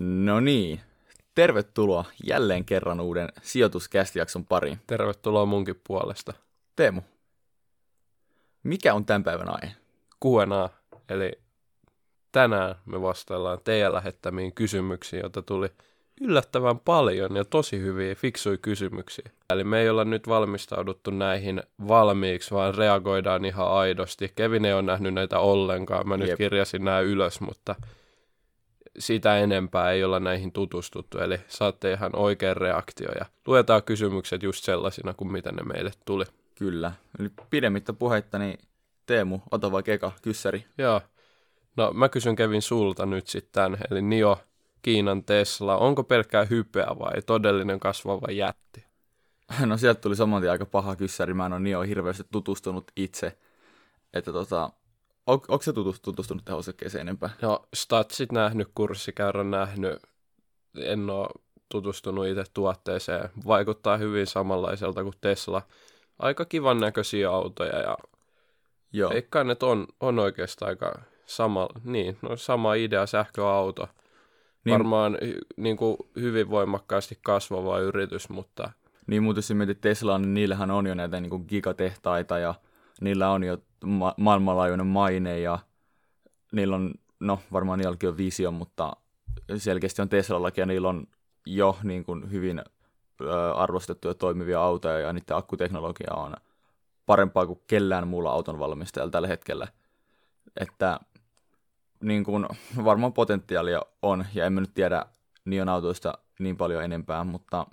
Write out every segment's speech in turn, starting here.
No niin, tervetuloa jälleen kerran uuden sijoituskästijakson pariin. Tervetuloa munkin puolesta. Teemu, mikä on tämän päivän aihe? Q&A, eli tänään me vastaillaan teidän lähettämiin kysymyksiin, joita tuli yllättävän paljon ja tosi hyviä, fiksuja kysymyksiä. Eli me ei olla nyt valmistauduttu näihin valmiiksi, vaan reagoidaan ihan aidosti. Kevin ei ole nähnyt näitä ollenkaan, mä nyt Jep. kirjasin nämä ylös, mutta sitä enempää ei olla näihin tutustuttu, eli saatte ihan oikean reaktio ja luetaan kysymykset just sellaisina kuin mitä ne meille tuli. Kyllä. Eli pidemmittä puheitta, niin Teemu, ota vaikka eka kyssäri. Joo. No mä kysyn Kevin sulta nyt sitten, eli Nio, Kiinan Tesla, onko pelkkää hypeä vai todellinen kasvava jätti? No sieltä tuli saman aika paha kyssäri, mä en ole niin hirveästi tutustunut itse. Että tota, on, onko se tutus- tutustunut tähän osakkeeseen enempää? No statsit nähnyt, kurssikäyrän nähnyt, en ole tutustunut itse tuotteeseen. Vaikuttaa hyvin samanlaiselta kuin Tesla. Aika kivan näköisiä autoja ja Joo. veikkaan, että on, on oikeastaan aika sama, niin, no sama idea sähköauto. Niin- Varmaan niin kuin hyvin voimakkaasti kasvava yritys, mutta Niin muuten jos mietit Teslaa, niin niillähän on jo näitä niin kuin gigatehtaita ja niillä on jo ma- maailmanlaajuinen maine ja niillä on, no varmaan niilläkin on visio, mutta selkeästi on Teslallakin ja niillä on jo niin kuin hyvin arvostettuja toimivia autoja ja niiden akkuteknologia on parempaa kuin kellään muulla auton valmistajalla tällä hetkellä. Että niin kuin, varmaan potentiaalia on ja emme nyt tiedä Nion autoista niin paljon enempää, mutta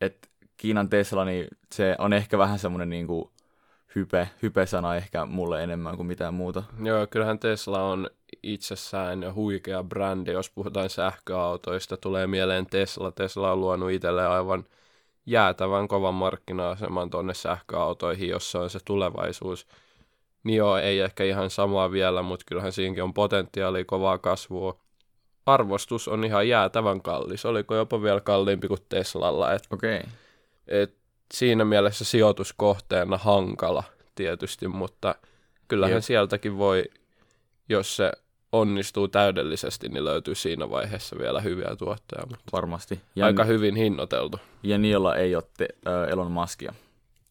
että Kiinan Tesla, niin se on ehkä vähän semmoinen niin kuin hype, hype-sana ehkä mulle enemmän kuin mitään muuta. Joo, kyllähän Tesla on itsessään huikea brändi, jos puhutaan sähköautoista. Tulee mieleen Tesla. Tesla on luonut itselleen aivan jäätävän kovan markkina-aseman tuonne sähköautoihin, jossa on se tulevaisuus. Nio ei ehkä ihan samaa vielä, mutta kyllähän siinäkin on potentiaalia kovaa kasvua. Arvostus on ihan jäätävän kallis. Oliko jopa vielä kalliimpi kuin Teslalla. Et, Okei. Okay. et siinä mielessä sijoituskohteena hankala tietysti, mutta kyllähän Jep. sieltäkin voi, jos se onnistuu täydellisesti, niin löytyy siinä vaiheessa vielä hyviä tuotteja, mutta Varmasti. ja aika hyvin hinnoiteltu. ja Niolla ei ole te, Elon Muskia.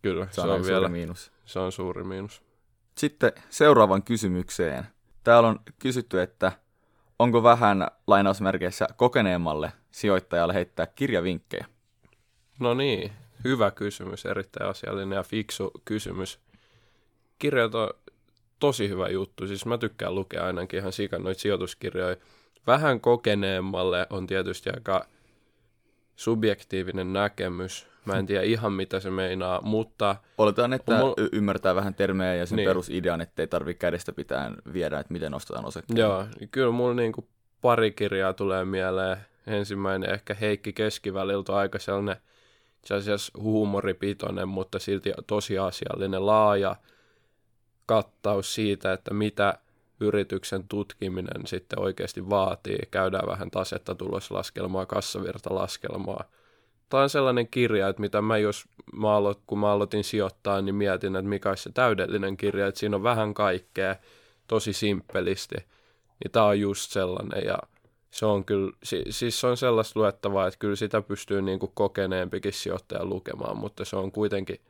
Kyllä, Se se on, on, aika vielä, suuri miinus. se on suuri miinus. Sitten seuraavan kysymykseen. Täällä on kysytty, että onko vähän lainausmerkeissä kokeneemmalle sijoittajalle heittää kirjavinkkejä? No niin, hyvä kysymys, erittäin asiallinen ja fiksu kysymys. Kirjat on tosi hyvä juttu, siis mä tykkään lukea ainakin ihan sikan noita sijoituskirjoja. Vähän kokeneemmalle on tietysti aika subjektiivinen näkemys. Mä en tiedä ihan mitä se meinaa, mutta Oletaan, että mulla... mulla- ymmärtää vähän termejä ja sen niin. Perusidean, ettei tarvitse kädestä pitää viedä, että miten nostetaan osakkeita. Joo, kyllä mulla niinku pari kirjaa tulee mieleen. Ensimmäinen ehkä Heikki Keskiväliltä on aika sellainen itse asiassa huumoripitoinen, mutta silti tosi asiallinen laaja kattaus siitä, että mitä yrityksen tutkiminen sitten oikeasti vaatii. Käydään vähän tasetta tuloslaskelmaa, kassavirtalaskelmaa. Tämä on sellainen kirja, että mitä mä jos mä aloit, kun mä aloitin sijoittaa, niin mietin, että mikä olisi se täydellinen kirja, että siinä on vähän kaikkea, tosi simppelisti. Niin tämä on just sellainen ja se on kyllä, si, siis se on sellaista luettavaa, että kyllä sitä pystyy niin kuin kokeneempikin sijoittaja lukemaan, mutta se on kuitenkin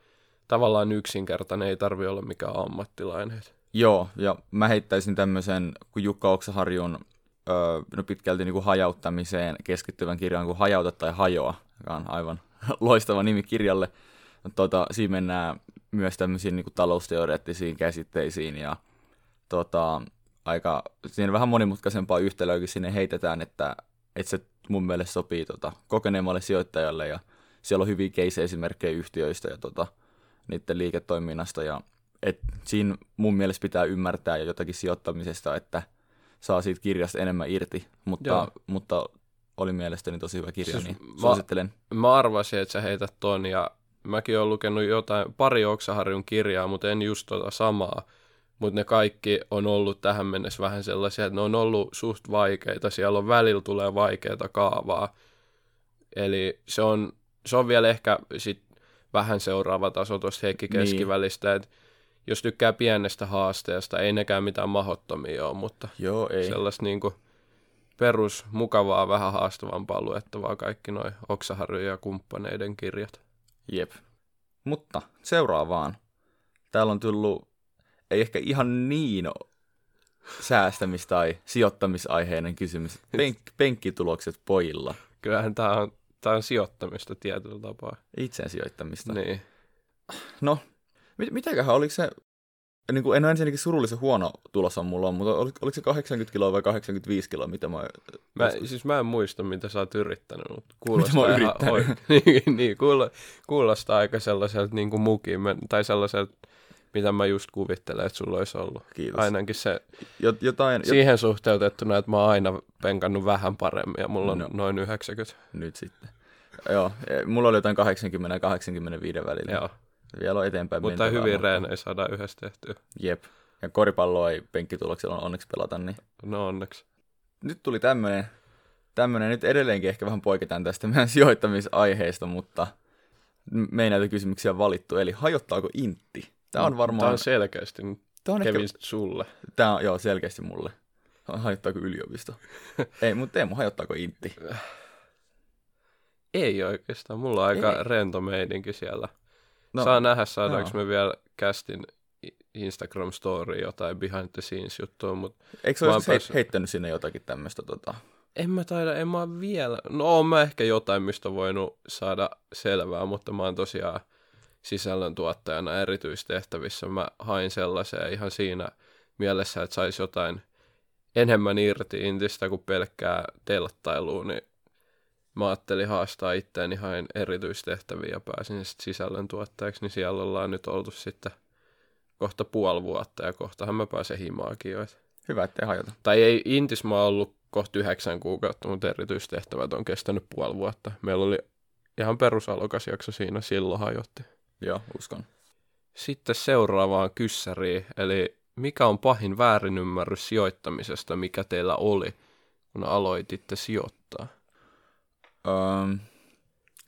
tavallaan yksinkertainen, ei tarvi olla mikään ammattilainen. Joo, ja mä heittäisin tämmöisen, kun Jukka Oksaharjun öö, no pitkälti niin kuin hajauttamiseen keskittyvän kirjan kuin Hajauta tai Hajoa, joka on aivan loistava nimi kirjalle. Tota, siinä mennään myös tämmöisiin niin kuin talousteoreettisiin käsitteisiin ja tota, aika, siinä vähän monimutkaisempaa yhtälöäkin sinne heitetään, että, että se mun mielestä sopii tota, kokeneemmalle sijoittajalle ja siellä on hyviä case-esimerkkejä yhtiöistä ja tota, niiden liiketoiminnasta ja et siinä mun mielestä pitää ymmärtää jo jotakin sijoittamisesta, että saa siitä kirjasta enemmän irti, mutta, Joo. mutta oli mielestäni tosi hyvä kirja, Siis niin mä- suosittelen. Mä arvasin, että sä heität ton ja mäkin olen lukenut jotain, pari Oksaharjun kirjaa, mutta en just tota samaa. Mutta ne kaikki on ollut tähän mennessä vähän sellaisia, että ne on ollut suht vaikeita. Siellä on välillä tulee vaikeita kaavaa. Eli se on, se on vielä ehkä sit vähän seuraava taso tuosta Heikki Niin. Keskivälistä, että jos tykkää pienestä haasteesta, ei nekään mitään mahottomia ole, mutta Joo, ei. sellaista niinku perus, mukavaa, vähän haastavampaa luettavaa kaikki noin Oksaharju ja kumppaneiden kirjat. Jep. Mutta seuraavaan. Täällä on tullut, ei ehkä ihan niin säästämis- tai sijoittamisaiheinen kysymys. Penk- penkkitulokset pojilla. Kyllähän tämä on, tää on sijoittamista tietyllä tapaa. Itseen sijoittamista. Niin. No, mit- mitäköhän, oliko se, niin kuin, en ole ensinnäkin surullisen huono tulossa mulla on, mutta oliko, oliko se 80 kiloa vai 85 kiloa, mitä mä... Mä, siis mä en muista, mitä sä oot yrittänyt, mutta Mitä kuulostaa mä oon ihan yrittänyt? oikein. niin, niin kuulo, kuulostaa aika sellaiselta niin kuin mukin, mä- tai sellaiselta, mitä mä just kuvittelen, että sulla olisi ollut. Kiitos. Ainakin se Jot, jotain, jot, siihen suhteutettuna, että mä oon aina penkannut vähän paremmin ja mulla on No. noin 90. nyt sitten. Joo, e, mulla oli jotain 80 ja 85 välillä. Joo. Vielä on eteenpäin Mutta mentävää, hyvin reenejä saadaan yhdessä tehtyä. Jep. Ja koripalloa ei penkkituloksella onneksi pelata, niin No onneksi. nyt tuli tämmönen, tämmönen, nyt edelleenkin ehkä vähän poiketaan tästä meidän sijoittamisaiheesta, mutta me ei näitä kysymyksiä valittu, eli hajottaako intti? Tämä on varmaan, Tämä on selkeästi tää on Kevin ehkä, sulle. tää on, joo, selkeästi mulle. Hajottaako yliopisto? ei, mutta Teemu, hajottaako intti? Ei oikeastaan, mulla on aika Ei. rento meidinki siellä. No, Saa nähdä, saadaanko joo. me vielä kästin Instagram story jotain behind the scenes juttua, mutta Eikö se olisi heit, päässyt- heittänyt sinne jotakin tämmöistä tota, en mä taida, en mä vielä, no on mä ehkä jotain, mistä voinut saada selvää, mutta mä oon tosiaan sisällöntuottajana erityistehtävissä. Mä hain sellaiseen ihan siinä mielessä, että saisi jotain enemmän irti intistä kuin pelkkää telttailua, niin mä ajattelin haastaa itteeni, hain erityistehtäviä ja pääsin sitten sisällöntuottajaksi, niin siellä ollaan nyt oltu sitten kohta puoli vuotta ja kohtahan mä pääsen himaakin jo. hyvä, ettei hajota. Tai ei Intis mä oon ollut kohta yhdeksän kuukautta, mutta erityistehtävät on kestänyt puoli vuotta. Meillä oli ihan perusalokasjakso siinä, silloin hajotti. Joo, uskon. Sitten seuraavaan kyssäriin, eli mikä on pahin väärinymmärrys sijoittamisesta, mikä teillä oli, kun aloititte sijoittaa? Öm,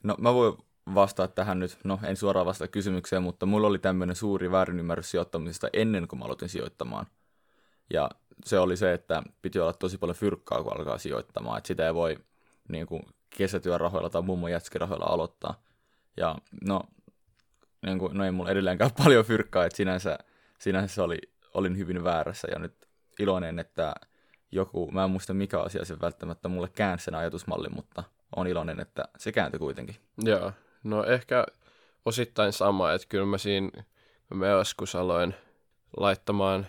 no mä voin vastata tähän nyt, no en suoraan vastata kysymykseen, mutta mulla oli tämmöinen suuri väärinymmärrys sijoittamisesta ennen kuin mä aloitin sijoittamaan. Ja se oli se, että piti olla tosi paljon fyrkkaa, kun alkaa sijoittamaan. Että sitä ei voi niin kuin kesätyörahoilla tai mummon jätskirahoilla aloittaa. Ja no, niin kuin, no ei mulla edelleenkään paljon fyrkkaa, että sinänsä, sinänsä oli, olin hyvin väärässä. Ja nyt iloinen, että joku, mä en muista mikä asia se välttämättä mulle käänsi sen ajatusmallin, mutta on iloinen, että se kääntyi kuitenkin. Joo, no ehkä osittain sama, että kyllä mä siinä, kun mä joskus aloin laittamaan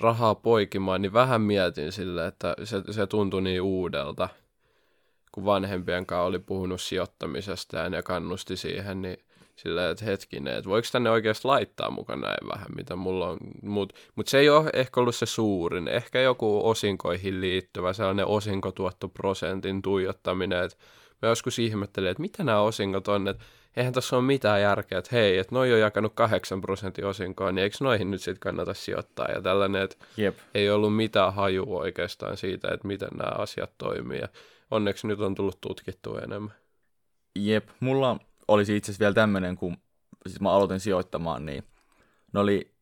rahaa poikimaan, niin vähän mietin sille, että se, se tuntui niin uudelta, kun vanhempien kanssa oli puhunut sijoittamisesta ja ne kannusti siihen, niin silleen, että hetkinen, että voiko tänne oikeasti laittaa mukaan näin vähän, mitä mulla on, mutta mut se ei ole ehkä ollut se suurin, ehkä joku osinkoihin liittyvä sellainen osinkotuottoprosentin tuijottaminen, että mä joskus ihmettelin, että mitä nämä osingot on, että eihän tässä ole mitään järkeä, että hei, että noi on jakanut 8 prosentin osinkoa, niin eikö noihin nyt sitten kannata sijoittaa ja tällainen, että Jep. ei ollut mitään hajua oikeastaan siitä, että miten nämä asiat toimii ja onneksi nyt on tullut tutkittua enemmän. Jep, mulla olisi itse asiassa vielä tämmöinen, kun siis mä aloitin sijoittamaan, niin ne oli,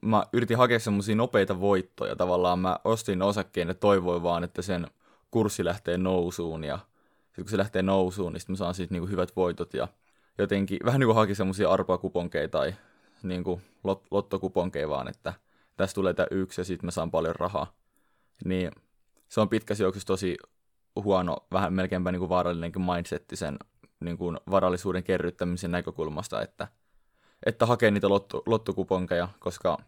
mä yritin hakea semmoisia nopeita voittoja. Tavallaan mä ostin osakkeen ja toivoin vaan, että sen kurssi lähtee nousuun ja sitten kun se lähtee nousuun, niin sitten mä saan siitä niinku hyvät voitot ja jotenkin vähän niin kuin haki semmoisia arpakuponkeja tai niinku lot, lottokuponkeja vaan, että tässä tulee tämä yksi ja sitten mä saan paljon rahaa. Niin se on juoksussa tosi huono, vähän melkeinpä niin kuin vaarallinenkin mindsetti sen niin kuin varallisuuden kerryttämisen näkökulmasta, että, että hakee niitä lotto, lottokuponkeja, koska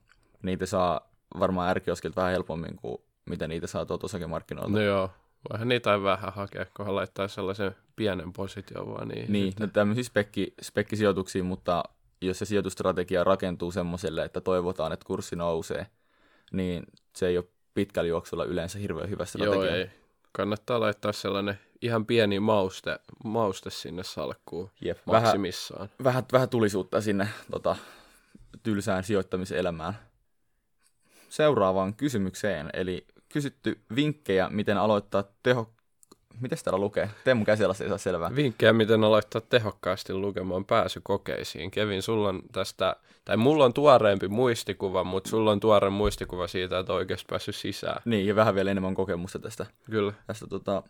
niitä saa varmaan ärkioskilta vähän helpommin kuin mitä niitä saa tuolta osakemarkkinoilta. No joo, voihan niitä ei vähän hakea, kunhan laittaa sellaisen pienen position vaan niin. Niin, sitten- no tämmöisiä spekki, spekkisijoituksia, mutta jos se sijoitustrategia rakentuu semmoiselle, että toivotaan, että kurssi nousee, niin se ei ole pitkällä juoksulla yleensä hirveän hyvä strategia. Joo, ei. Kannattaa laittaa sellainen ihan pieni mauste, mauste sinne salkkuun Jep, vähän, maksimissaan. vähän, vähän tulisuutta sinne tota, tylsään sijoittamiselämään. Seuraavaan kysymykseen, eli kysytty vinkkejä, miten aloittaa teho, miten täällä lukee? Teemu Käsialasta ei saa selvää. Vinkkejä, miten aloittaa tehokkaasti lukemaan pääsykokeisiin. Kevin, sulla on tästä, tai mulla on tuoreempi muistikuva, mutta sulla on tuore muistikuva siitä, että oikeasti päässyt sisään. Niin, ja vähän vielä enemmän kokemusta tästä. Kyllä. tästä tota,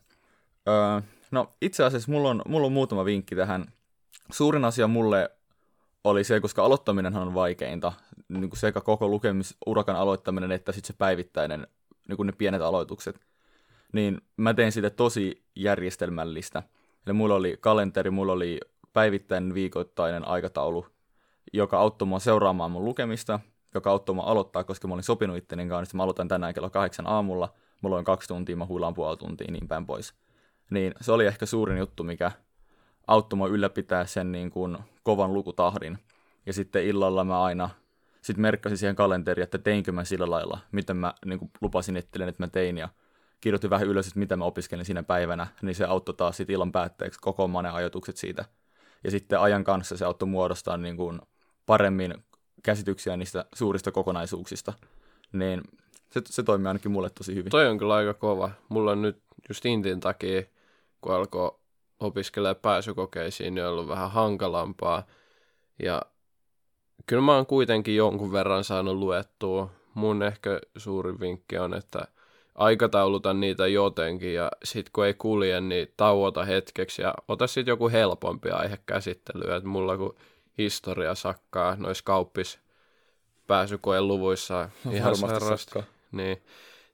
öö, no itse asiassa mulla on, mulla on muutama vinkki tähän. Suurin asia mulle oli se, koska aloittaminenhan on vaikeinta, niin kuin sekä koko lukemisurakan aloittaminen että sitten se päivittäinen, niin kuin ne pienet aloitukset, niin mä tein siitä tosi järjestelmällistä. Eli mulla oli kalenteri, mulla oli päivittäinen viikoittainen aikataulu, joka auttoi mua seuraamaan mun lukemista, joka auttoi mua aloittaa, koska mä olin sopinut itteni kanssa, mä aloitan tänään kello kahdeksan aamulla, mulla on kaksi tuntia, mä huilaan puoli tuntia, niin päin pois. Niin se oli ehkä suurin juttu, mikä auttoi mua ylläpitää sen niin kuin kovan lukutahdin. Ja sitten illalla mä aina sitten merkkasin siihen kalenteriin, että teinkö mä sillä lailla, miten mä niin kuin lupasin itselleni, että mä tein, ja kirjoitin vähän ylös, että mitä mä opiskelin siinä päivänä, niin se auttoi taas sitten illan päätteeksi kokoamaan ne ajatukset siitä. Ja sitten ajan kanssa se auttoi muodostaa niin kuin paremmin käsityksiä niistä suurista kokonaisuuksista. Niin se, se toimii ainakin mulle tosi hyvin. Toi on kyllä aika kova. Mulla on nyt just Intin takia, kun alkoi opiskelemaan pääsykokeisiin, niin on ollut vähän hankalampaa. Ja kyllä mä oon kuitenkin jonkun verran saanut luettua. Mun ehkä suuri vinkki on, että aikatauluta niitä jotenkin ja sit kun ei kulje, niin tauota hetkeksi ja ota sitten joku helpompi aihe käsittelyä. Et mulla kun historia sakkaa noissa kauppis pääsykoeluvuissa No, ihan. Niin,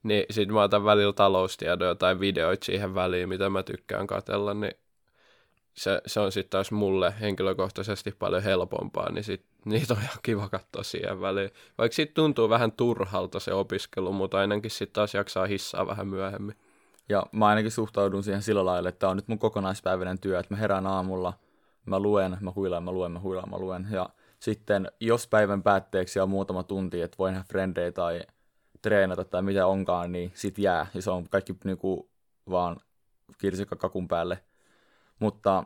niin sit mä otan välillä taloustiedoja tai videoita siihen väliin, mitä mä tykkään katella, niin se, se on sitten taas mulle henkilökohtaisesti paljon helpompaa, niin sit niitä on ihan kiva katsoa siihen väliin. Vaikka siitä tuntuu vähän turhalta se opiskelu, mutta ainakin sitten taas jaksaa hissaa vähän myöhemmin. Ja mä ainakin suhtaudun siihen sillä lailla, että tämä on nyt mun kokonaispäiväinen työ, että mä herään aamulla, mä luen, mä huilaan, mä luen, mä huilaan, mä luen. Ja sitten jos päivän päätteeksi on muutama tunti, että voin nähdä frendejä tai treenata tai mitä onkaan, niin sit jää. Ja se on kaikki niinku vaan kirsikka kakun päälle. Mutta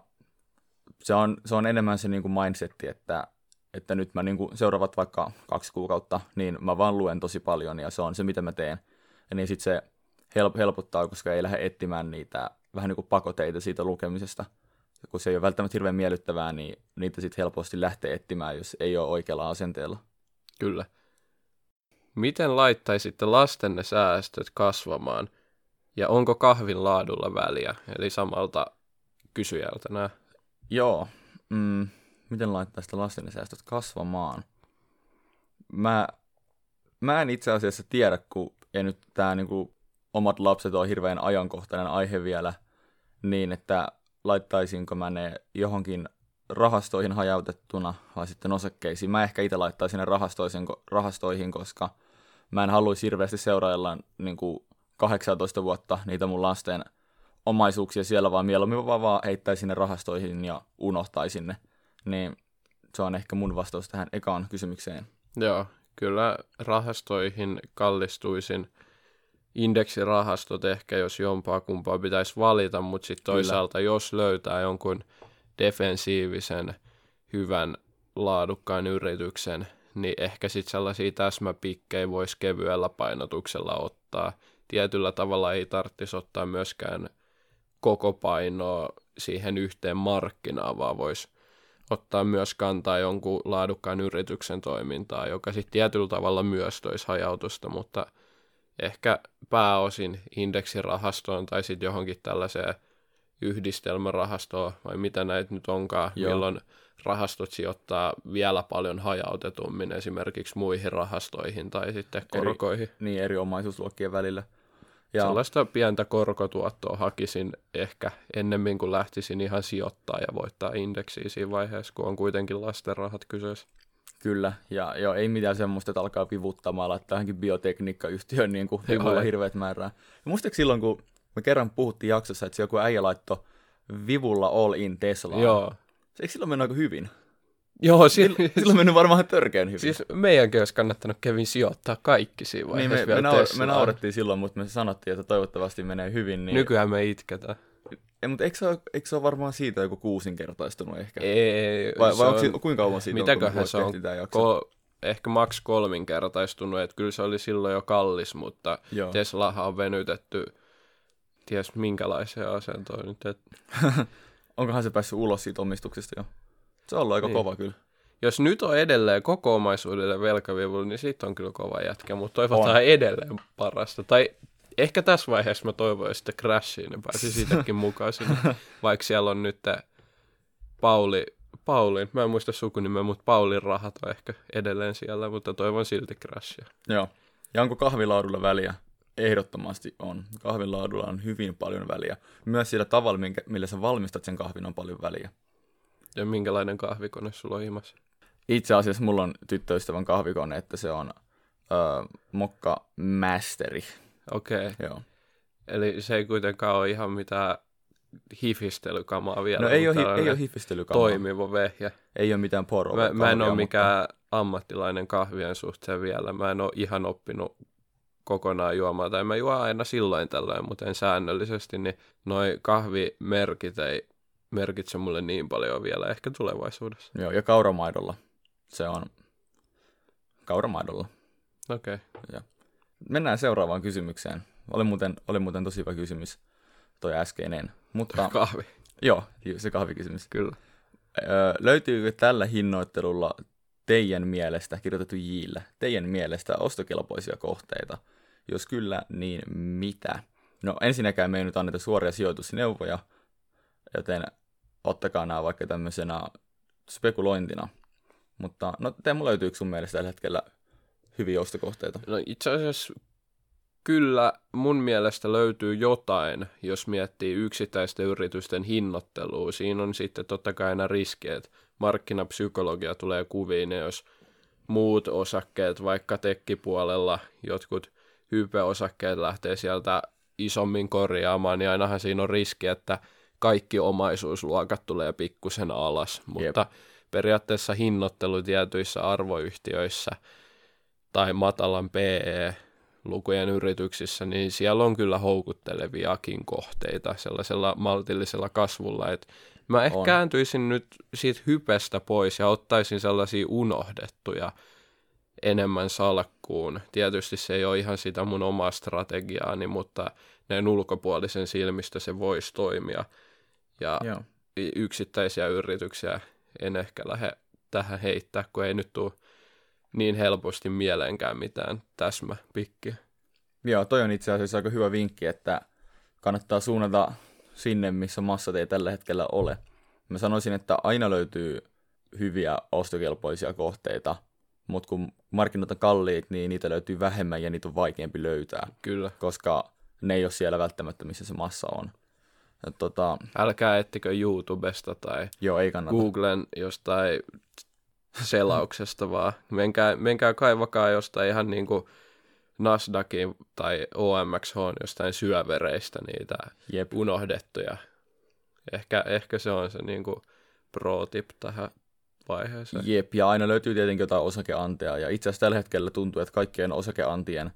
se on, se on enemmän se niinku mindsetti, että, että nyt mä niinku seuraavat vaikka kaksi kuukautta, niin mä vaan luen tosi paljon ja se on se, mitä mä teen. Ja niin sit se help, helpottaa, koska ei lähde etsimään niitä vähän niin kuin pakoteita siitä lukemisesta. Kun se ei ole välttämättä hirveän miellyttävää, niin niitä sitten helposti lähtee etsimään, jos ei ole oikealla asenteella. Kyllä. Miten laittaisitte lastenne säästöt kasvamaan? Ja onko kahvin laadulla väliä? Eli samalta kysyjältä nämä. Joo. Mm, miten laittaa sitä lasten säästöt kasvamaan? Mä, mä en itse asiassa tiedä, kun ei nyt tämä niinku, omat lapset on hirveän ajankohtainen aihe vielä, niin että laittaisinko mä ne johonkin rahastoihin hajautettuna vai sitten osakkeisiin. Mä ehkä itse laittaisin ne rahastoihin, rahastoihin koska mä en haluaisi hirveästi seurailla niin kuin 18 vuotta niitä mun lasten omaisuuksia siellä, vaan mieluummin vaan, vaan heittäisin ne rahastoihin ja unohtaisin ne. Niin se on ehkä mun vastaus tähän ekaan kysymykseen. Joo, kyllä rahastoihin kallistuisin. Indeksirahastot ehkä, jos jompaa kumpaa pitäisi valita, mutta sitten toisaalta, jos löytää jonkun defensiivisen, hyvän, laadukkaan yrityksen, niin ehkä sitten sellaisia täsmäpikkejä voisi kevyellä painotuksella ottaa. Tietyllä tavalla ei tarvitsisi ottaa myöskään koko painoa siihen yhteen markkinaan, vaan voisi ottaa myös kantaa jonkun laadukkaan yrityksen toimintaa, joka sitten tietyllä tavalla myös toisi hajautusta, mutta ehkä pääosin indeksirahastoon tai sitten johonkin tällaiseen yhdistelmärahastoon, vai mitä näitä nyt onkaan, Joo. milloin rahastot sijoittaa vielä paljon hajautetummin esimerkiksi muihin rahastoihin tai sitten korkoihin. Niin eri omaisuusluokkien välillä. Ja. Sellaista pientä korkotuottoa hakisin ehkä ennemmin kuin lähtisin ihan sijoittaa ja voittaa indeksiä siinä vaiheessa, kun on kuitenkin lasten rahat kyseessä. Kyllä, ja joo, ei mitään semmoista, että alkaa vivuttamaan, laittaa johonkin biotekniikkayhtiön niin kuin vivulla hirveät määrää. Ja muistaakseni silloin, kun me kerran puhuttiin jaksossa, että se joku äijä laittoi vivulla all in Teslaan. Joo. Eikö silloin mennyt aika hyvin? Joo, si- Silloin mennyt varmaan törkeän hyvin. siis meidänkin olisi kannattanut Kevin sijoittaa kaikki siinä niin vaiheessa me, me, vielä naur- me naurettiin silloin, mutta me sanottiin, että toivottavasti menee hyvin. Niin... Nykyään me itketään. Ei, mutta eikö se, ole, eikö se ole varmaan siitä joku kuusinkertaistunut ehkä? Ei, vai vai on- onko, si- kuinka kauan siitä mitäköhän on, kun se on? Ko- ehkä maks kolminkertaistunut, että kyllä se oli silloin jo kallis, mutta Joo. Teslahan on venytetty ties minkälaiseen asentoon nyt. Et Onkohan se päässyt ulos siitä omistuksesta jo? Se on ollut aika Niin. kova kyllä. jos nyt on edelleen koko omaisuudelle velkavivulla, niin siitä on kyllä kova jätkä, mutta toivotaan on. edelleen parasta. Tai ehkä tässä vaiheessa mä toivoisin sitten Crashiin ja pääsi siitäkin mukaan sinne, vaikka siellä on nyt Pauli, Paulin, mä en muista sukunimeä, mutta Paulin rahat on ehkä edelleen siellä, mutta toivon silti Crashia. Joo. Ja onko kahvilaadulla väliä? Ehdottomasti on. Kahvilaadulla on hyvin paljon väliä. Myös sillä tavalla, minkä, millä sä valmistat sen kahvin, on paljon väliä. Ja minkälainen kahvikone sulla on himassa? Itse asiassa mulla on tyttöystävän kahvikone, että se on öö, Mokka Masteri. Okei, okay. Joo. eli se ei kuitenkaan ole ihan mitään hifistelykamaa vielä. No ei mutta ole, hi- ei ole hifistelykamaa. Toimiva vehjä. Ei ole mitään poroa. Mä, mä en ole mikään ammattilainen kahvien suhteen vielä. Mä en ole ihan oppinut kokonaan juomaan. Tai mä juon aina silloin tällöin, mutta en säännöllisesti. Niin noi kahvimerkit ei merkitse mulle niin paljon vielä ehkä tulevaisuudessa. Joo, ja kauramaidolla. Se on kauramaidolla. Okei. Okay. Mennään seuraavaan kysymykseen. Oli muuten, oli muuten tosi hyvä kysymys toi äskeinen. Mutta Kahvi. joo, se kahvikysymys. Kyllä. Öö, löytyykö tällä hinnoittelulla teidän mielestä, kirjoitettu Jillä, teidän mielestä ostokelpoisia kohteita? Jos kyllä, niin mitä? No ensinnäkään me ei nyt anneta suoria sijoitusneuvoja, joten ottakaa nämä vaikka tämmöisenä spekulointina. Mutta no Teemu, löytyykö sun mielestä tällä hetkellä hyviä ostokohteita? No itse asiassa kyllä mun mielestä löytyy jotain, jos miettii yksittäisten yritysten hinnoittelua. Siinä on sitten totta kai riski, että markkinapsykologia tulee kuviin, jos muut osakkeet, vaikka tekkipuolella jotkut hypeosakkeet lähtee sieltä isommin korjaamaan, niin ainahan siinä on riski, että kaikki omaisuusluokat tulee pikkusen alas, mutta periaatteessa hinnoittelu tietyissä arvoyhtiöissä tai matalan PE lukujen yrityksissä, niin siellä on kyllä houkutteleviakin kohteita sellaisella maltillisella kasvulla, että mä ehkä On. kääntyisin nyt siitä hypestä pois ja ottaisin sellaisia unohdettuja enemmän salkkuun. Tietysti se ei ole ihan sitä mun omaa strategiaani, mutta näin ulkopuolisen silmistä se voisi toimia. Ja Joo. yksittäisiä yrityksiä en ehkä lähde tähän heittää, kun ei nyt tule niin helposti mieleenkään mitään täsmäpikkiä. Joo, toi on itse asiassa aika hyvä vinkki, että kannattaa suunnata sinne, missä massat ei tällä hetkellä ole. Mä sanoisin, että aina löytyy hyviä ostokelpoisia kohteita, mutta kun markkinat on kalliit, niin niitä löytyy vähemmän ja niitä on vaikeampi löytää, Kyllä. koska ne ei ole siellä välttämättä, missä se massa on. Ja tota, Älkää ettikö YouTubesta tai joo, ei kannata. Googlen jostain selauksesta, vaan menkää, menkää kaivakaa jostain ihan niin kuin Nasdaqin tai OMXH jostain syövereistä niitä Jep. unohdettuja. Ehkä, ehkä se on se niin kuin pro-tip tähän vaiheeseen. Jep, ja aina löytyy tietenkin jotain osakeanteja, ja itse asiassa tällä hetkellä tuntuu, että kaikkien osakeantien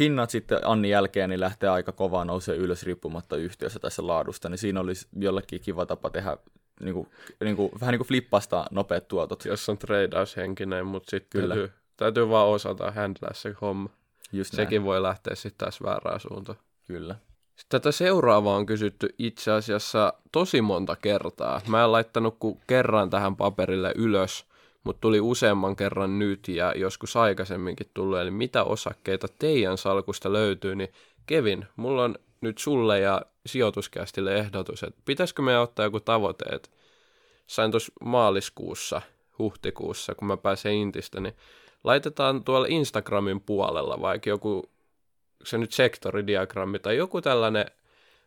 hinnat sitten Annin jälkeen niin lähtee aika kovaa nousee ylös riippumatta yhtiössä tässä laadusta, niin siinä olisi jollekin kiva tapa tehdä niin kuin, niin kuin, vähän niin kuin flippasta nopeat tuotot. Jos on tradeaushenkinen, mutta sitten Kyllä. täytyy, täytyy vaan osata handlaa se homma. Just näin. Sekin voi lähteä sitten taas väärään suuntaan. Kyllä. Sitten tätä seuraavaa on kysytty itse asiassa tosi monta kertaa. Mä en laittanut kuin kerran tähän paperille ylös, mutta tuli useamman kerran nyt ja joskus aikaisemminkin tullut. Eli mitä osakkeita teidän salkusta löytyy, niin Kevin, mulla on nyt sulle ja sijoituskästille ehdotus, että pitäisikö me ottaa joku tavoite, että sain tuossa maaliskuussa, huhtikuussa, kun mä pääsen Intistä, niin laitetaan tuolla Instagramin puolella vaikka joku se nyt sektoridiagrammi tai joku tällainen,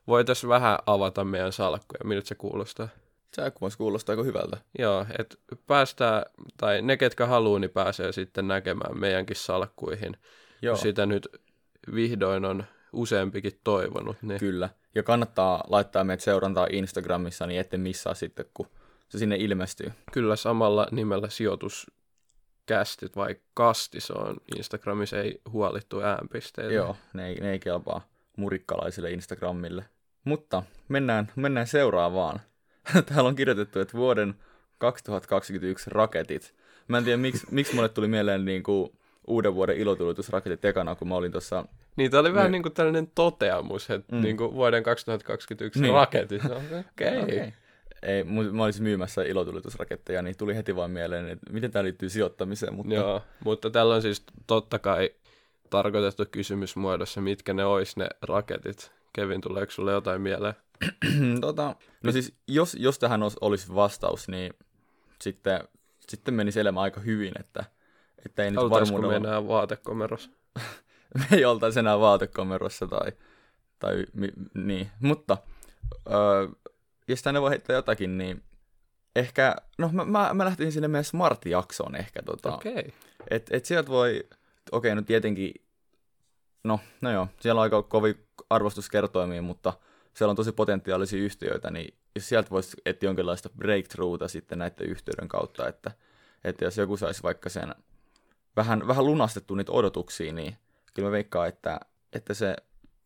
voitaisiin vähän avata meidän salkkuja, miltä se kuulostaa. Se kuulostaa aika hyvältä. Joo, että päästään, tai ne ketkä haluaa, niin pääsee sitten näkemään meidänkin salkkuihin. Joo, sitä nyt vihdoin on useampikin toivonut, niin kyllä. Ja kannattaa laittaa meidät seurantaa Instagramissa, niin ette missaa sitten, kun se sinne ilmestyy. kyllä samalla nimellä sijoituskästit vai kasti se on Instagramissa, ei huolittu äänpisteitä. Joo, ne ei, ne ei kelpaa murikkalaisille Instagramille. Mutta mennään, mennään seuraavaan. Täällä on kirjoitettu, että vuoden 2021 raketit. Mä en tiedä, miksi, miksi mulle tuli mieleen niin kuin uuden vuoden ilotulitusraketit ekana, kun mä olin tuossa... Niin, tämä oli vähän Me- niin kuin tällainen toteamus, että Mm. niin kuin vuoden 2021 Niin. raketit. Okei. Okay. Okei. Ei, mä olisin myymässä ilotulitusraketteja, niin tuli heti vaan mieleen, että miten tämä liittyy sijoittamiseen, mutta Joo, mutta tällä on siis totta kai tarkoitettu kysymysmuodossa, mitkä ne ois ne raketit. Kevin, tuleeko sulle jotain mieleen? tota, no siis jos, jos tähän olisi vastaus, niin sitten, sitten menisi elämä aika hyvin, että, että ei nyt Oltaisiko me varmuudella, enää vaatekomerossa? me ei oltaisi enää vaatekomerossa tai, tai mi, niin, mutta öö, jos tänne voi heittää jotakin, niin ehkä, no mä, mä, mä lähtisin sinne meidän Smart-jaksoon ehkä, tota, Okei. Okay. Et, et sieltä voi, okei, no tietenkin, no, no joo, siellä on aika kovin arvostuskertoimia, mutta siellä on tosi potentiaalisia yhtiöitä, niin jos sieltä voisi etsiä jonkinlaista breakthroughta sitten näiden yhtiöiden kautta, että, että jos joku saisi vaikka sen vähän, vähän lunastettu niitä odotuksia, niin kyllä mä veikkaan, että, että se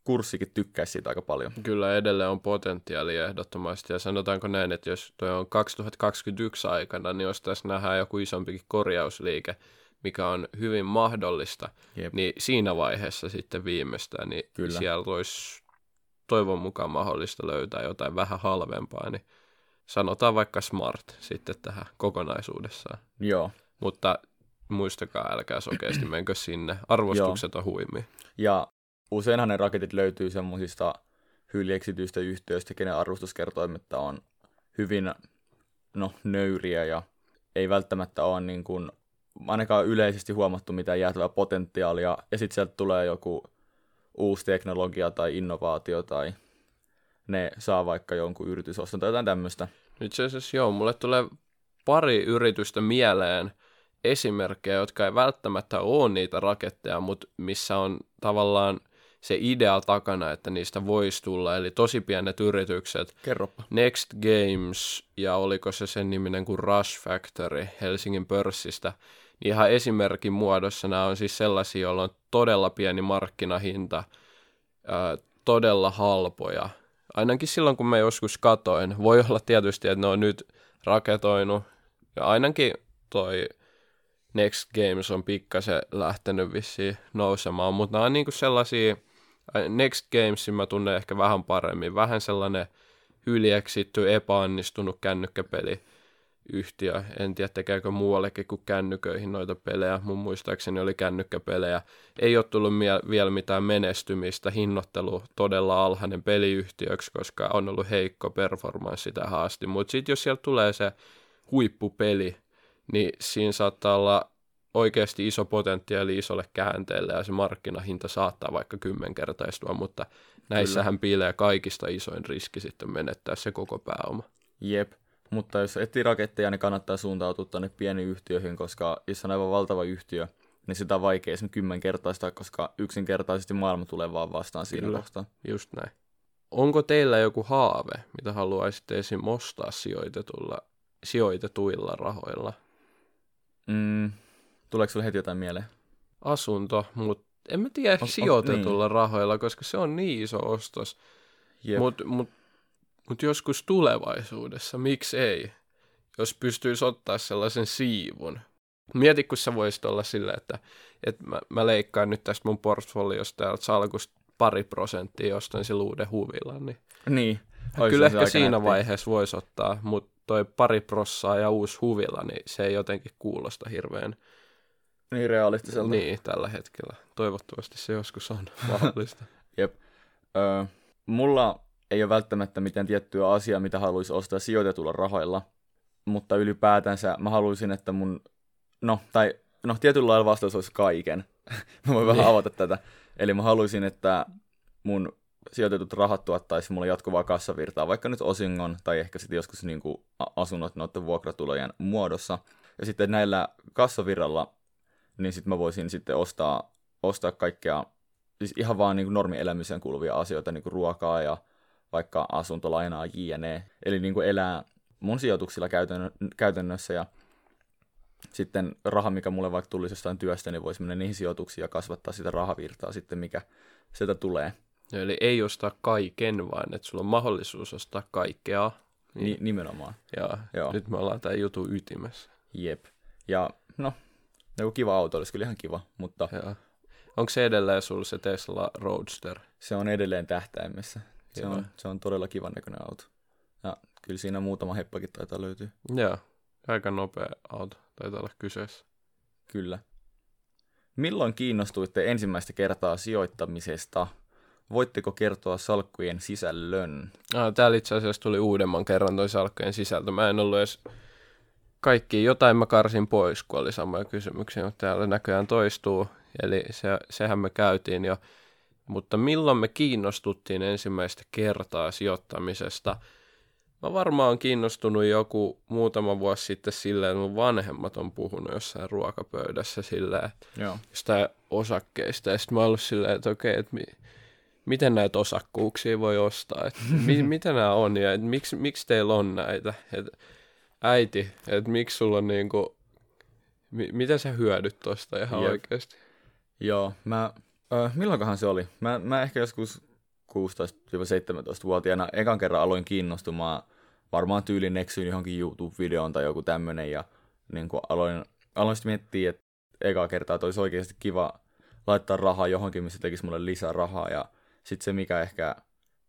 kurssikin tykkäisi siitä aika paljon. Kyllä edelleen on potentiaalia ehdottomasti. Ja sanotaanko näin, että jos tuo on 2021 aikana, niin jos tässä nähdään joku isompikin korjausliike, mikä on hyvin mahdollista, Jep. niin siinä vaiheessa sitten viimeistään, niin Kyllä. Sieltä olisi toivon mukaan mahdollista löytää jotain vähän halvempaa, niin sanotaan vaikka Smart sitten tähän kokonaisuudessaan. Joo, Mutta muistakaa, älkää sokeasti menkö sinne. Arvostukset on huimia. Ja useinhan ne raketit löytyy semmoisista hyljeksityistä yhtiöistä, kenen arvostuskertoimetta on hyvin no, nöyriä ja ei välttämättä ole niin kuin, ainakaan yleisesti huomattu mitään jäätävää potentiaalia. Ja sitten sieltä tulee joku uusi teknologia tai innovaatio tai ne saa vaikka jonkun yritysoston tai jotain tämmöistä. Itse asiassa joo, mulle tulee pari yritystä mieleen esimerkkejä, jotka ei välttämättä ole niitä raketteja, mutta missä on tavallaan se idea takana, että niistä voisi tulla, eli tosi pienet yritykset, Kerropa. Next Games ja oliko se sen niminen kuin Rush Factory Helsingin pörssistä, niin ihan esimerkin muodossa nämä on siis sellaisia, joilla on todella pieni markkinahinta, ää, todella halpoja. Ainakin silloin, kun mä joskus katoin, voi olla tietysti, että ne on nyt raketoinut, ja ainakin toi Next Games on pikkasen lähtenyt vissiin nousemaan, mutta nämä on niinku sellaisia, ai, Next Gamesin mä tunnen ehkä vähän paremmin, vähän sellainen hyljeksitty, epäonnistunut kännykkäpeli yhtiö. En tiedä, tekeekö muuallekin kuin kännyköihin noita pelejä. Mun muistaakseni oli kännykkäpelejä. Ei ole tullut mie- vielä mitään menestymistä. Hinnoittelu todella alhainen peliyhtiöksi, koska on ollut heikko performanssi tähän asti. Mutta sitten jos sieltä tulee se huippupeli, niin siinä saattaa olla oikeasti iso potentiaali isolle käänteelle ja se markkinahinta saattaa vaikka kymmenkertaistua, mutta näissähän piilee kaikista isoin riski sitten menettää se koko pääoma. Jep, mutta jos etsii raketteja, niin kannattaa suuntautua tuonne pieniin yhtiöihin, koska jos on aivan valtava yhtiö, niin sitä on vaikea esimerkiksi kymmenkertaistaa, koska yksinkertaisesti maailma tulee vaan vastaan siinä Kyllä. kohtaa. Just näin. Onko teillä joku haave, mitä haluaisitte esim. ostaa sijoitetulla, sijoitetuilla rahoilla? Mm, tuleeko sinulle heti jotain mieleen? Asunto, mutta en mä tiedä on- sijoitetulla rahoilla, koska se on niin iso ostos. Mutta mut, mut joskus tulevaisuudessa, miksi ei? Jos pystyisi ottaa sellaisen siivun. Mieti, kun sä voisit olla silleen, että, että mä, mä leikkaan nyt tästä mun portfoliosta täältä salkusta pari prosenttia, ostan sillä uuden huvilan. Niin niin. Kyllä ehkä siinä nättiä. vaiheessa voisi ottaa, mutta toi pari prossaa ja uusi huvila, niin se ei jotenkin kuulosta hirveän Niin realistiselta. niin tällä hetkellä. Toivottavasti se joskus on mahdollista. Öö, mulla ei ole välttämättä mitään tiettyä asiaa, mitä haluaisi ostaa sijoitetulla rahoilla, mutta ylipäätänsä mä haluaisin, että mun, no, tai no tietyllä lailla vastaus olisi kaiken. mä voin vähän Niin. avata tätä. Eli mä haluaisin, että mun sijoitetut rahat tuottaisi mulle jatkuvaa kassavirtaa, vaikka nyt osingon tai ehkä sitten joskus niin kuin asunnot noiden vuokratulojen muodossa. Ja sitten näillä kassavirralla, niin sitten mä voisin sitten ostaa, ostaa kaikkea, siis ihan vaan niin kuin normielämiseen kuuluvia asioita, niin kuin ruokaa ja vaikka asuntolainaa jne. Eli niin kuin elää mun sijoituksilla käytännö, käytännössä ja sitten raha, mikä mulle vaikka tulisi jostain työstä, niin voisi mennä niihin sijoituksiin ja kasvattaa sitä rahavirtaa sitten, mikä sieltä tulee. Eli ei ostaa kaiken, vaan että sulla on mahdollisuus ostaa kaikkea. Ni- nimenomaan. Ja Joo. nyt me ollaan tämän jutun ytimessä. Jep. Ja no, Joku kiva auto olisi kyllä ihan kiva, mutta Joo. Onko se edelleen sulla se Tesla Roadster? se on edelleen tähtäimessä. Se Joo. on, se on todella kivan näköinen auto. Ja kyllä siinä muutama heppakin taitaa löytyä. Joo. Aika nopea auto taitaa olla kyseessä. Kyllä. Milloin kiinnostuitte ensimmäistä kertaa sijoittamisesta? Voitteko kertoa salkkujen sisällön? Ah, täällä itse asiassa tuli uudemman kerran toi salkkojen sisältö. Mä en ollut edes kaikki, jotain mä karsin pois, kun oli samoja kysymyksiä, mutta täällä näköjään toistuu. Eli se, sehän me käytiin jo. Mutta milloin me kiinnostuttiin ensimmäistä kertaa sijoittamisesta? Mä varmaan kiinnostunut joku muutama vuosi sitten silleen, että mun vanhemmat on puhunut jossain ruokapöydässä silleen, Joo. jostain osakkeista. Ja sitten mä oon ollut silleen, että okei, että mi- miten näitä osakkuuksia voi ostaa, että mi- mitä nämä on ja miksi, miksi teillä on näitä. Et äiti, että miksi sulla on niinku, mi- mitä sä hyödyt tosta ihan Jep. oikeasti? Joo, mä, äh, milloinkohan se oli? Mä, mä ehkä joskus 16-17-vuotiaana ekan kerran aloin kiinnostumaan varmaan tyylin eksyin johonkin YouTube-videoon tai joku tämmönen ja niin kuin aloin, aloin sitten miettiä, että eka kertaa että olisi oikeasti kiva laittaa rahaa johonkin, missä tekisi mulle lisää rahaa ja sitten se mikä ehkä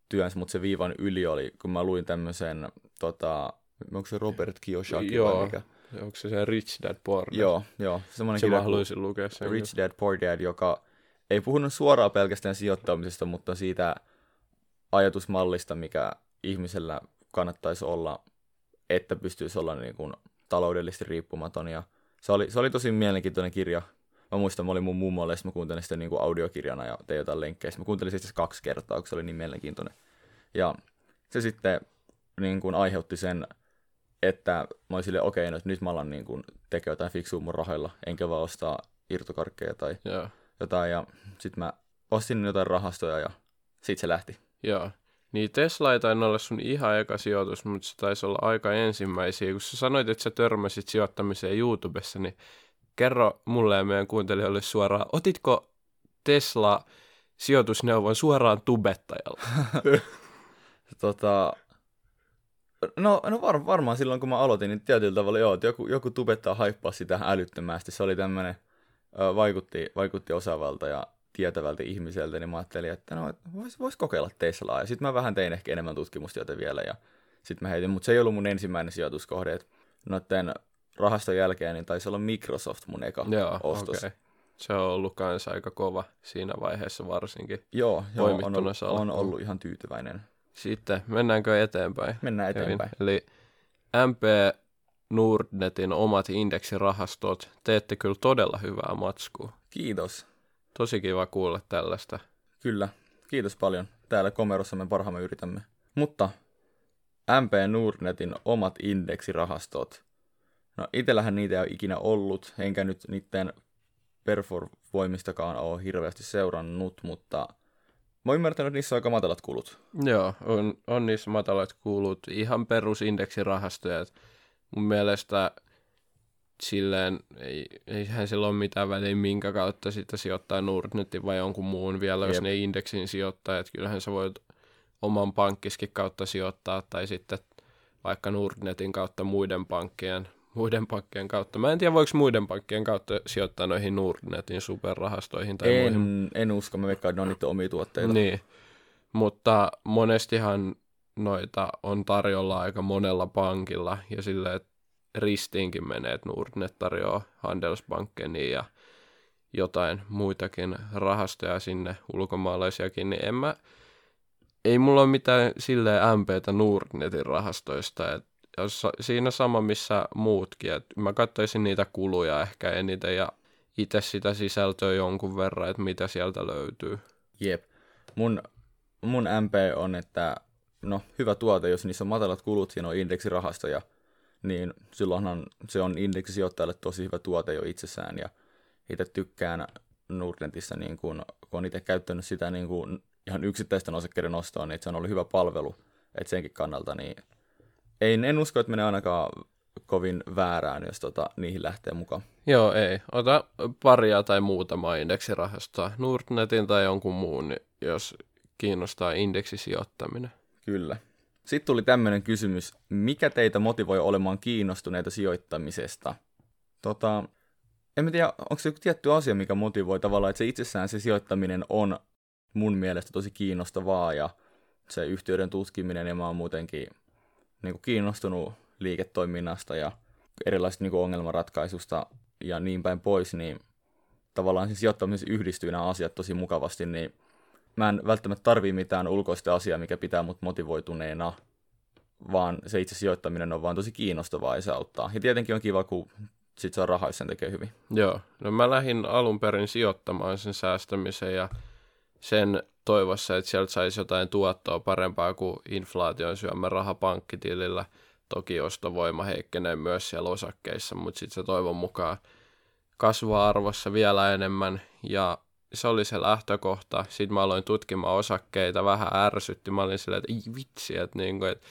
työnsi mut se viivan yli oli, kun mä luin tämmöisen, tota, onko se Robert Kiyosaki Joo. vai mikä? Onko se se Rich Dad Poor Dad? Joo, joo, semmoinen se kirja haluaisin lukea sen. Rich Dad Poor Dad, joka ei puhunut suoraan pelkästään sijoittamisesta, mutta siitä ajatusmallista, mikä ihmisellä kannattaisi olla, että pystyisi olla niin kuin taloudellisesti riippumaton. Ja se, oli, se oli tosi mielenkiintoinen kirja. Mä muistan, mä olin mun mummolle, mä kuuntelin sitä niin kuin audiokirjana ja tein jotain lenkkejä. Mä kuuntelin sitä kaksi kertaa, koska se oli niin mielenkiintoinen. Ja se sitten niin kuin aiheutti sen, että mä olin silleen, okei, no, että nyt mä alan niin kuin tekee jotain fiksua mun rahoilla, enkä vaan ostaa irtokarkkeja tai Joo. jotain. Ja sit mä ostin jotain rahastoja ja sit se lähti. Joo. Niin Tesla ei tainnut olla sun ihan eka sijoitus, mutta se taisi olla aika ensimmäisiä. Kun sä sanoit, että sä törmäsit sijoittamiseen YouTubessa, niin kerro mulle ja meidän kuuntelijoille suoraan, otitko Tesla sijoitusneuvon suoraan tubettajalta? Tota, no, no var, varmaan silloin, kun mä aloitin, niin tietyllä tavalla joo, että joku, joku tubettaa haippaa sitä älyttömästi. Se oli tämmönen, ö, vaikutti, vaikutti osaavalta ja tietävältä ihmiseltä, niin mä ajattelin, että no, vois, vois kokeilla Teslaa. Ja sitten mä vähän tein ehkä enemmän tutkimustyötä vielä ja sitten mä heitin, mutta se ei ollut mun ensimmäinen sijoituskohde. Et noiden rahaston jälkeen niin taisi olla Microsoft mun eka Joo, ostos. okei. Se on ollut kanssa aika kova siinä vaiheessa varsinkin. Joo, joo on, ollut, on ollut ihan tyytyväinen. Sitten mennäänkö eteenpäin? Mennään Kevin? eteenpäin. Eli MP Nordnetin omat indeksirahastot, teette kyllä todella hyvää matskua. Kiitos. Tosi kiva kuulla tällaista. Kyllä, kiitos paljon. Täällä Komerossa me parhaamme yritämme. Mutta MP Nordnetin omat indeksirahastot. No itellähän niitä ei ole ikinä ollut, enkä nyt niiden perforvoimistakaan ole hirveästi seurannut, mutta mä oon ymmärtänyt, että niissä on aika matalat kulut. Joo, on, on niissä matalat kuulut ihan perusindeksirahastoja. Mun mielestä silleen, ei, eihän sillä ole mitään väliä, minkä kautta sitä sijoittaa Nordnetin vai jonkun muun vielä, jos Jep. ne indeksin sijoittaa. Et kyllähän sä voit oman pankkiskin kautta sijoittaa tai sitten vaikka Nordnetin kautta muiden pankkien, muiden pankkien kautta. Mä en tiedä, voiko muiden pankkien kautta sijoittaa noihin Nordnetin superrahastoihin tai muihin En, en usko, mä veikkaan, että ne on niiden omia tuotteita. niin, mutta monestihan noita on tarjolla aika monella pankilla ja silleen, että ristiinkin menee, että Nordnet tarjoaa Handelsbankeniin ja jotain muitakin rahastoja sinne, ulkomaalaisiakin, niin en mä, ei mulla ole mitään silleen MPtä Nordnetin rahastoista, että siinä sama missä muutkin, että mä katsoisin niitä kuluja ehkä eniten ja itse sitä sisältöä jonkun verran, että mitä sieltä löytyy. Jep. Mun, mun MP on, että no hyvä tuote, jos niissä on matalat kulut ja on indeksirahastoja, niin silloinhan se on indeksisijoittajalle tosi hyvä tuote jo itsessään. Ja itse tykkään Nordnetissä, niin kun, kun on itse käyttänyt sitä niin kun ihan yksittäisten osakkeiden ostoon, niin se on ollut hyvä palvelu. Että senkin kannalta, niin ei, en usko, että menee ainakaan kovin väärään, jos tota, niihin lähtee mukaan. Joo, ei. Ota paria tai muutama indeksirahastoa, Nordnetin tai jonkun muun, niin jos kiinnostaa indeksisijoittaminen. Kyllä. Sitten tuli tämmöinen kysymys, mikä teitä motivoi olemaan kiinnostuneita sijoittamisesta? Tota, en mä tiedä, onko se joku tietty asia, mikä motivoi tavallaan, että se itsessään se sijoittaminen on mun mielestä tosi kiinnostavaa ja se yhtiöiden tutkiminen ja mä oon muutenkin niin kuin kiinnostunut liiketoiminnasta ja erilaisista niin kuin ongelmanratkaisusta ja niin päin pois, niin tavallaan siis sijoittamisessa yhdistyy nämä asiat tosi mukavasti, niin mä en välttämättä tarvii mitään ulkoista asiaa, mikä pitää mut motivoituneena, vaan se itse sijoittaminen on vaan tosi kiinnostavaa ja se auttaa. Ja tietenkin on kiva, kun sit saa rahaa, jos sen tekee hyvin. Joo, no mä lähdin alun perin sijoittamaan sen säästämisen ja sen toivossa, että sieltä saisi jotain tuottoa parempaa kuin inflaation syömä raha pankkitilillä. Toki ostovoima heikkenee myös siellä osakkeissa, mutta sitten se toivon mukaan kasvaa arvossa vielä enemmän ja se oli se lähtökohta. Sitten mä aloin tutkimaan osakkeita, vähän ärsytti. Mä olin silleen, että ei vitsi, että, niinku, että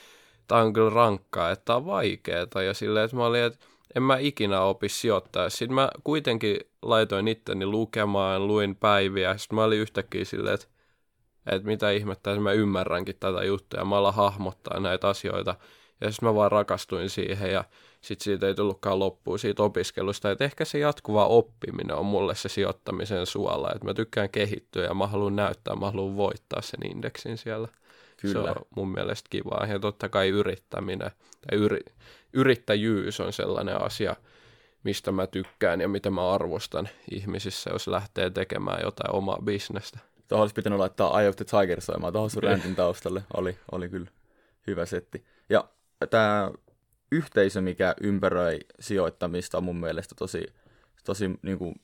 tämä on kyllä rankkaa, että tämä on vaikeaa. Ja silleen, että mä olin, että en mä ikinä opi sijoittaa. Sitten mä kuitenkin laitoin itteni lukemaan, luin päiviä. Sitten mä olin yhtäkkiä silleen, että, että mitä ihmettä, että mä ymmärränkin tätä juttua. Ja mä alan hahmottaa näitä asioita. Ja sitten mä vaan rakastuin siihen ja sitten siitä ei tullutkaan loppuun siitä opiskelusta. Että ehkä se jatkuva oppiminen on mulle se sijoittamisen suola. Että mä tykkään kehittyä ja mä haluan näyttää, mä haluan voittaa sen indeksin siellä. Kyllä. Se on mun mielestä kivaa. Ja totta kai yrittäminen tai yri, yrittäjyys on sellainen asia, mistä mä tykkään ja mitä mä arvostan ihmisissä, jos lähtee tekemään jotain omaa bisnestä. Tuohon olisi pitänyt laittaa Eye of the Tiger soimaan tuohon sun räntin taustalle. Oli, oli kyllä hyvä setti. Ja tämä yhteisö, mikä ympäröi sijoittamista, on mun mielestä tosi, tosi niin kuin,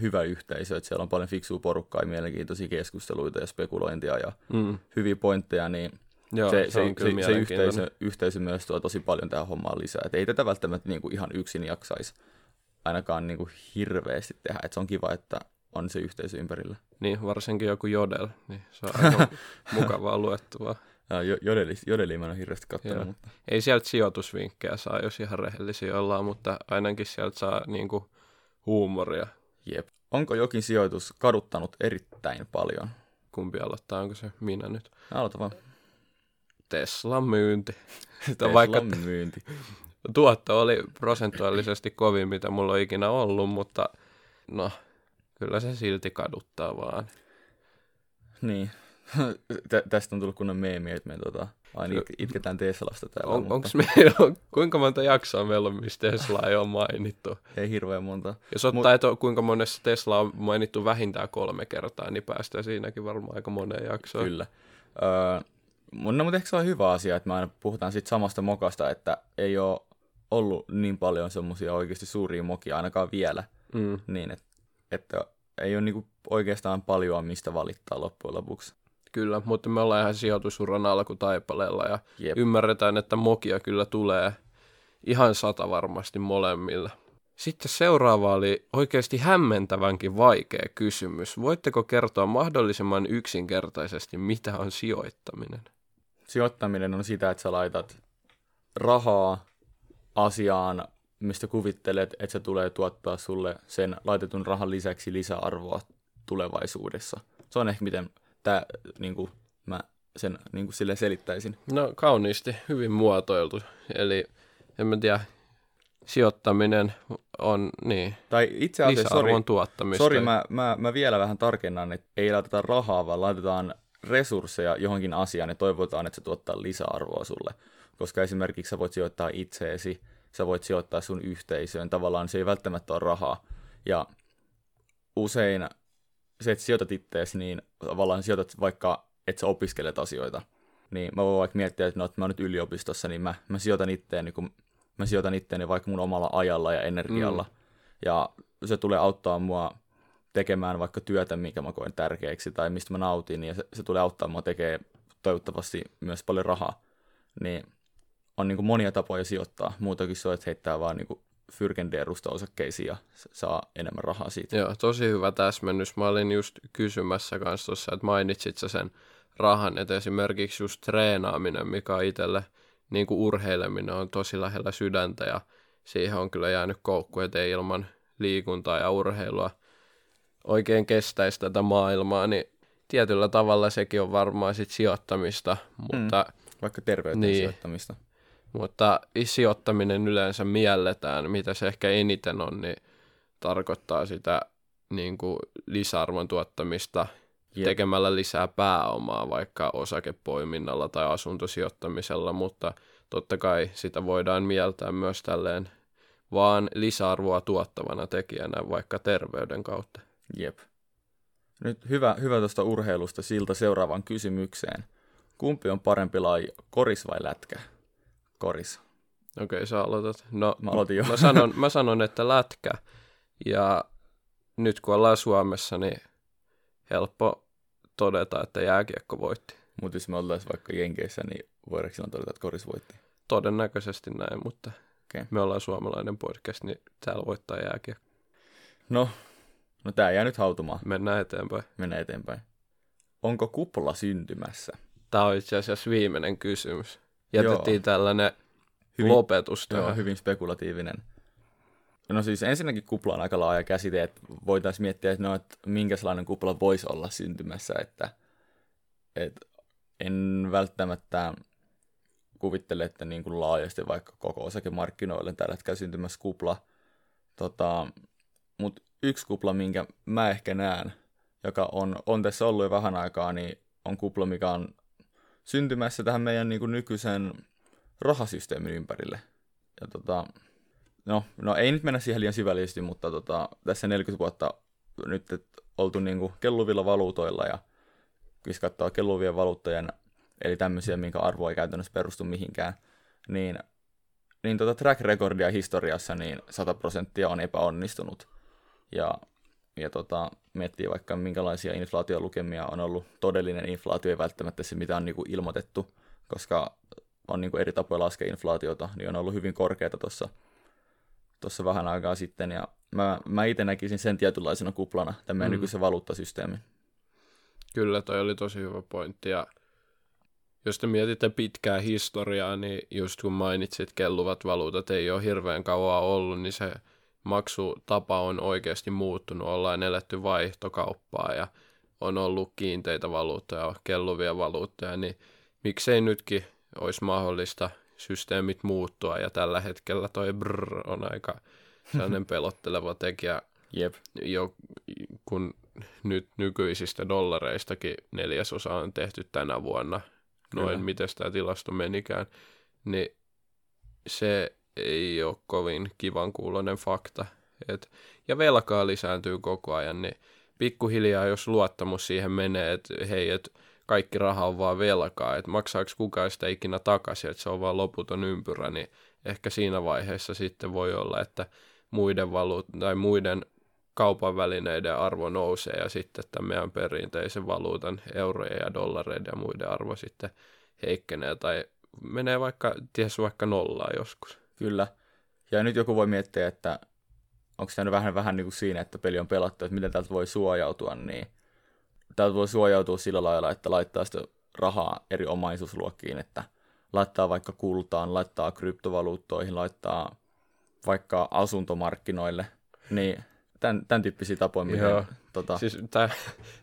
hyvä yhteisö, että siellä on paljon fiksua porukkaa ja mielenkiintoisia keskusteluita ja spekulointia ja mm. hyviä pointteja, niin Joo, se, se, se, se, se yhteisö, yhteisö myös tuo tosi paljon tähän hommaan lisää. Et ei tätä välttämättä niin kuin ihan yksin jaksaisi ainakaan niin kuin hirveästi tehdä. Et se on kiva, että on se yhteisö ympärillä. Niin, varsinkin joku jodel, niin se on aika mukavaa luettavaa. Jodeli, jodeli mä en ole hirveästi katsonut. Mutta... Ei sieltä sijoitusvinkkejä saa, jos ihan rehellisiä ollaan, mutta ainakin sieltä saa niin kuin, huumoria. Jep. Onko jokin sijoitus kaduttanut erittäin paljon? Kumpi aloittaa? Onko se minä nyt? Aloita vaan. Teslan myynti. Teslan vaikka myynti. Tuotto oli prosentuaalisesti kovin, mitä mulla on ikinä ollut, mutta no, kyllä se silti kaduttaa vaan. Niin, Tä, tästä on tullut kunnon meemi, että me tota, aina it, itketään Teslasta täällä. On, mutta... meillä, kuinka monta jaksoa meillä on, missä Tesla ei ole mainittu? Ei hirveän monta. Jos ottaa, Mut... että kuinka monessa Tesla on mainittu vähintään kolme kertaa, niin päästään siinäkin varmaan aika moneen jaksoon. Kyllä. Öö, no, mutta ehkä se on hyvä asia, että me aina puhutaan siitä samasta mokasta, että ei ole ollut niin paljon semmoisia oikeasti suuria mokia ainakaan vielä. Mm. Niin, että, että ei ole niinku oikeastaan paljon mistä valittaa loppujen lopuksi. Kyllä, mutta me ollaan ihan sijoitusuran alkutaipaleella ja Jep. ymmärretään, että mokia kyllä tulee ihan sata varmasti molemmilla. Sitten seuraava oli oikeasti hämmentävänkin vaikea kysymys. Voitteko kertoa mahdollisimman yksinkertaisesti, mitä on sijoittaminen? Sijoittaminen on sitä, että sä laitat rahaa asiaan, mistä kuvittelet, että se tulee tuottaa sulle sen laitetun rahan lisäksi lisäarvoa tulevaisuudessa. Se on ehkä miten tää, niin kuin, mä sen niin kuin sille selittäisin. No kauniisti, hyvin muotoiltu. Eli en mä tiedä, sijoittaminen on niin, tai itse asiassa, sorry, tuottamista. Sori, mä, mä, mä, vielä vähän tarkennan, että ei laiteta rahaa, vaan laitetaan resursseja johonkin asiaan ja toivotaan, että se tuottaa lisäarvoa sulle. Koska esimerkiksi sä voit sijoittaa itseesi, sä voit sijoittaa sun yhteisöön, tavallaan se ei välttämättä ole rahaa. Ja usein se, että sijoitat ittees, niin tavallaan sijoitat vaikka, että sä opiskelet asioita. Niin mä voin vaikka miettiä, että no, että mä oon nyt yliopistossa, niin mä, mä sijoitan itteeni, kun mä sijoitan itteeni vaikka mun omalla ajalla ja energialla. Mm. Ja se tulee auttaa mua tekemään vaikka työtä, mikä mä koen tärkeäksi tai mistä mä nautin, ja se, se tulee auttaa mua tekemään toivottavasti myös paljon rahaa. Niin on niin kuin monia tapoja sijoittaa. Muutakin se on, että heittää vaan niin kuin fyrkenderusta osakkeisiin ja saa enemmän rahaa siitä. Joo, tosi hyvä täsmennys. Mä olin just kysymässä kanssa tuossa, että mainitsit sä sen rahan, että esimerkiksi just treenaaminen, mikä on itselle niin kuin urheileminen on tosi lähellä sydäntä ja siihen on kyllä jäänyt koukku, että ei ilman liikuntaa ja urheilua oikein kestäisi tätä maailmaa, niin tietyllä tavalla sekin on varmaan sit sijoittamista, mutta... Mm, vaikka terveyteen niin, sijoittamista. Mutta sijoittaminen yleensä mielletään, mitä se ehkä eniten on, niin tarkoittaa sitä niin kuin lisäarvon tuottamista Jep. tekemällä lisää pääomaa vaikka osakepoiminnalla tai asuntosijoittamisella, mutta totta kai sitä voidaan mieltää myös tälleen vaan lisäarvoa tuottavana tekijänä vaikka terveyden kautta. Jep. Nyt hyvä, hyvä tuosta urheilusta siltä seuraavaan kysymykseen. Kumpi on parempi laji, koris vai lätkä? Koris. Okei, sä aloitat. No, Mä aloitin jo. mä sanon, mä sanon, että lätkä. Ja nyt kun ollaan Suomessa, niin helppo todeta, että jääkiekko voitti. Mutta jos me oltaisiin vaikka Jenkeissä, niin voidaanko silloin todeta, että koris voitti? Todennäköisesti näin, mutta Okei. me ollaan suomalainen podcast, niin täällä voittaa jääkiekko. No, no tää jää nyt hautumaan. Mennään eteenpäin. Mennään eteenpäin. Onko kupla syntymässä? Tämä on itse asiassa viimeinen kysymys. Jätettiin Joo. tällainen Hyvin- lopetus Joo, tähän. hyvin spekulatiivinen. No siis ensinnäkin kupla on aika laaja käsite, että voitaisiin miettiä, että, no, että minkälainen kupla voisi olla syntymässä, että, että en välttämättä kuvittele, että niin kuin laajasti vaikka koko osakemarkkinoille tällä hetkellä syntymässä kupla. Tota, Mutta yksi kupla, minkä mä ehkä näen, joka on, on tässä ollut jo vähän aikaa, niin on kupla, mikä on syntymässä tähän meidän niin kuin nykyisen rahasysteemin ympärille. Ja tota, no, no ei nyt mennä siihen liian syvällisesti, mutta tota, tässä 40 vuotta nyt et, oltu niinku kelluvilla valuutoilla ja jos katsoo kelluvien valuuttojen, eli tämmöisiä, minkä arvo ei käytännössä perustu mihinkään, niin, niin tota track recordia historiassa niin 100 prosenttia on epäonnistunut. Ja, ja tota, miettii vaikka minkälaisia inflaatiolukemia on ollut. Todellinen inflaatio ei välttämättä se, mitä on niinku ilmoitettu, koska on niinku eri tapoja laskea inflaatiota, niin on ollut hyvin korkeata tuossa tuossa vähän aikaa sitten, ja mä, mä itse näkisin sen tietynlaisena kuplana, tämän meidän Mm. mm. nykyisen valuuttasysteemin. Kyllä, toi oli tosi hyvä pointti. Ja jos te mietitte pitkää historiaa, niin just kun mainitsit, kelluvat valuutat ei ole hirveän kauan ollut, niin se maksutapa on oikeasti muuttunut. Ollaan eletty vaihtokauppaa ja on ollut kiinteitä valuuttoja, kelluvia valuuttoja, niin miksei nytkin olisi mahdollista systeemit muuttua, ja tällä hetkellä toi brr on aika sellainen pelotteleva tekijä, Jep, jo, kun nyt nykyisistä dollareistakin neljäsosa on tehty tänä vuonna, noin Kyllä. miten tämä tilasto menikään, niin se ei ole kovin kivan kuulonen fakta. Et, ja velkaa lisääntyy koko ajan, niin pikkuhiljaa jos luottamus siihen menee, että hei, että kaikki raha on vaan velkaa, että maksaako kukaan sitä ikinä takaisin, että se on vaan loputon ympyrä, niin ehkä siinä vaiheessa sitten voi olla, että muiden, valuut, tai muiden kaupan välineiden arvo nousee ja sitten tämän meidän perinteisen valuutan eurojen ja dollareiden ja muiden arvo sitten heikkenee tai menee vaikka, ties vaikka nollaa joskus. Kyllä. Ja nyt joku voi miettiä, että onko tämä vähän, vähän niin kuin siinä, että peli on pelattu, että miten täältä voi suojautua, niin täältä voi suojautua sillä lailla, että laittaa sitä rahaa eri omaisuusluokkiin, että laittaa vaikka kultaan, laittaa kryptovaluuttoihin, laittaa vaikka asuntomarkkinoille, niin tämän, tämän tyyppisiä tapoja, miten. Tota, Siis tämä,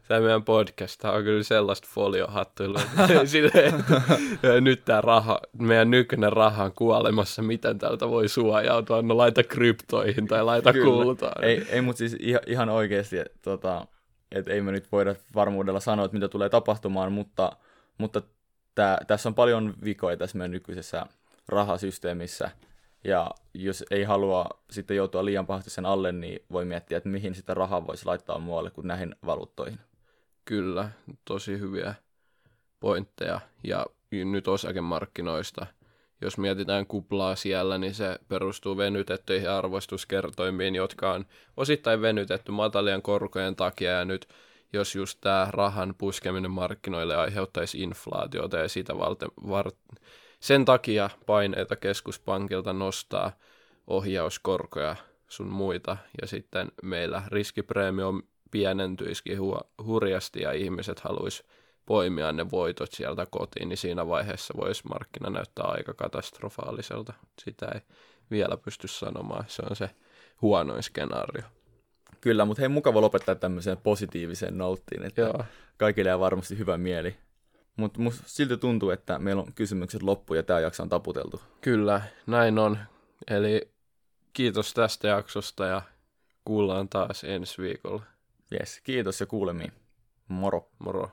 tämä meidän podcast tää on kyllä sellaista foliohattuilua. Silleen, että nyt tämä raha, meidän nykyinen raha on kuolemassa, miten tältä voi suojautua? No laita kryptoihin tai laita Kyllä. kultaan. Ei, ei mutta siis ihan, ihan oikeasti, että tota, et ei me nyt voida varmuudella sanoa, että mitä tulee tapahtumaan, mutta, mutta tää, tässä on paljon vikoja tässä meidän nykyisessä rahasysteemissä, ja jos ei halua sitten joutua liian pahasti sen alle, niin voi miettiä, että mihin sitä rahaa voisi laittaa muualle kuin näihin valuuttoihin. Kyllä, tosi hyviä pointteja. Ja nyt osakemarkkinoista, jos mietitään kuplaa siellä, niin se perustuu venytettyihin arvostuskertoimiin, jotka on osittain venytetty matalien korkojen takia. Ja nyt jos just tämä rahan puskeminen markkinoille aiheuttaisi inflaatiota ja sitä varten, var, sen takia paineita keskuspankilta nostaa ohjauskorkoja sun muita, ja sitten meillä riskipreemio pienentyisikin hu- hurjasti ja ihmiset haluaisi poimia ne voitot sieltä kotiin, niin siinä vaiheessa voisi markkina näyttää aika katastrofaaliselta. Sitä ei vielä pysty sanomaan, se on se huonoin skenaario. Kyllä, mutta hei, mukava lopettaa tämmöiseen positiiviseen nouttiin, että Joo. kaikille jää varmasti hyvä mieli. Mutta musta silti tuntuu, että meillä on kysymykset loppu ja tämä jakso on taputeltu. Kyllä, näin on. Eli kiitos tästä jaksosta ja kuullaan taas ensi viikolla. Yes, kiitos ja kuulemiin. Moro. Moro.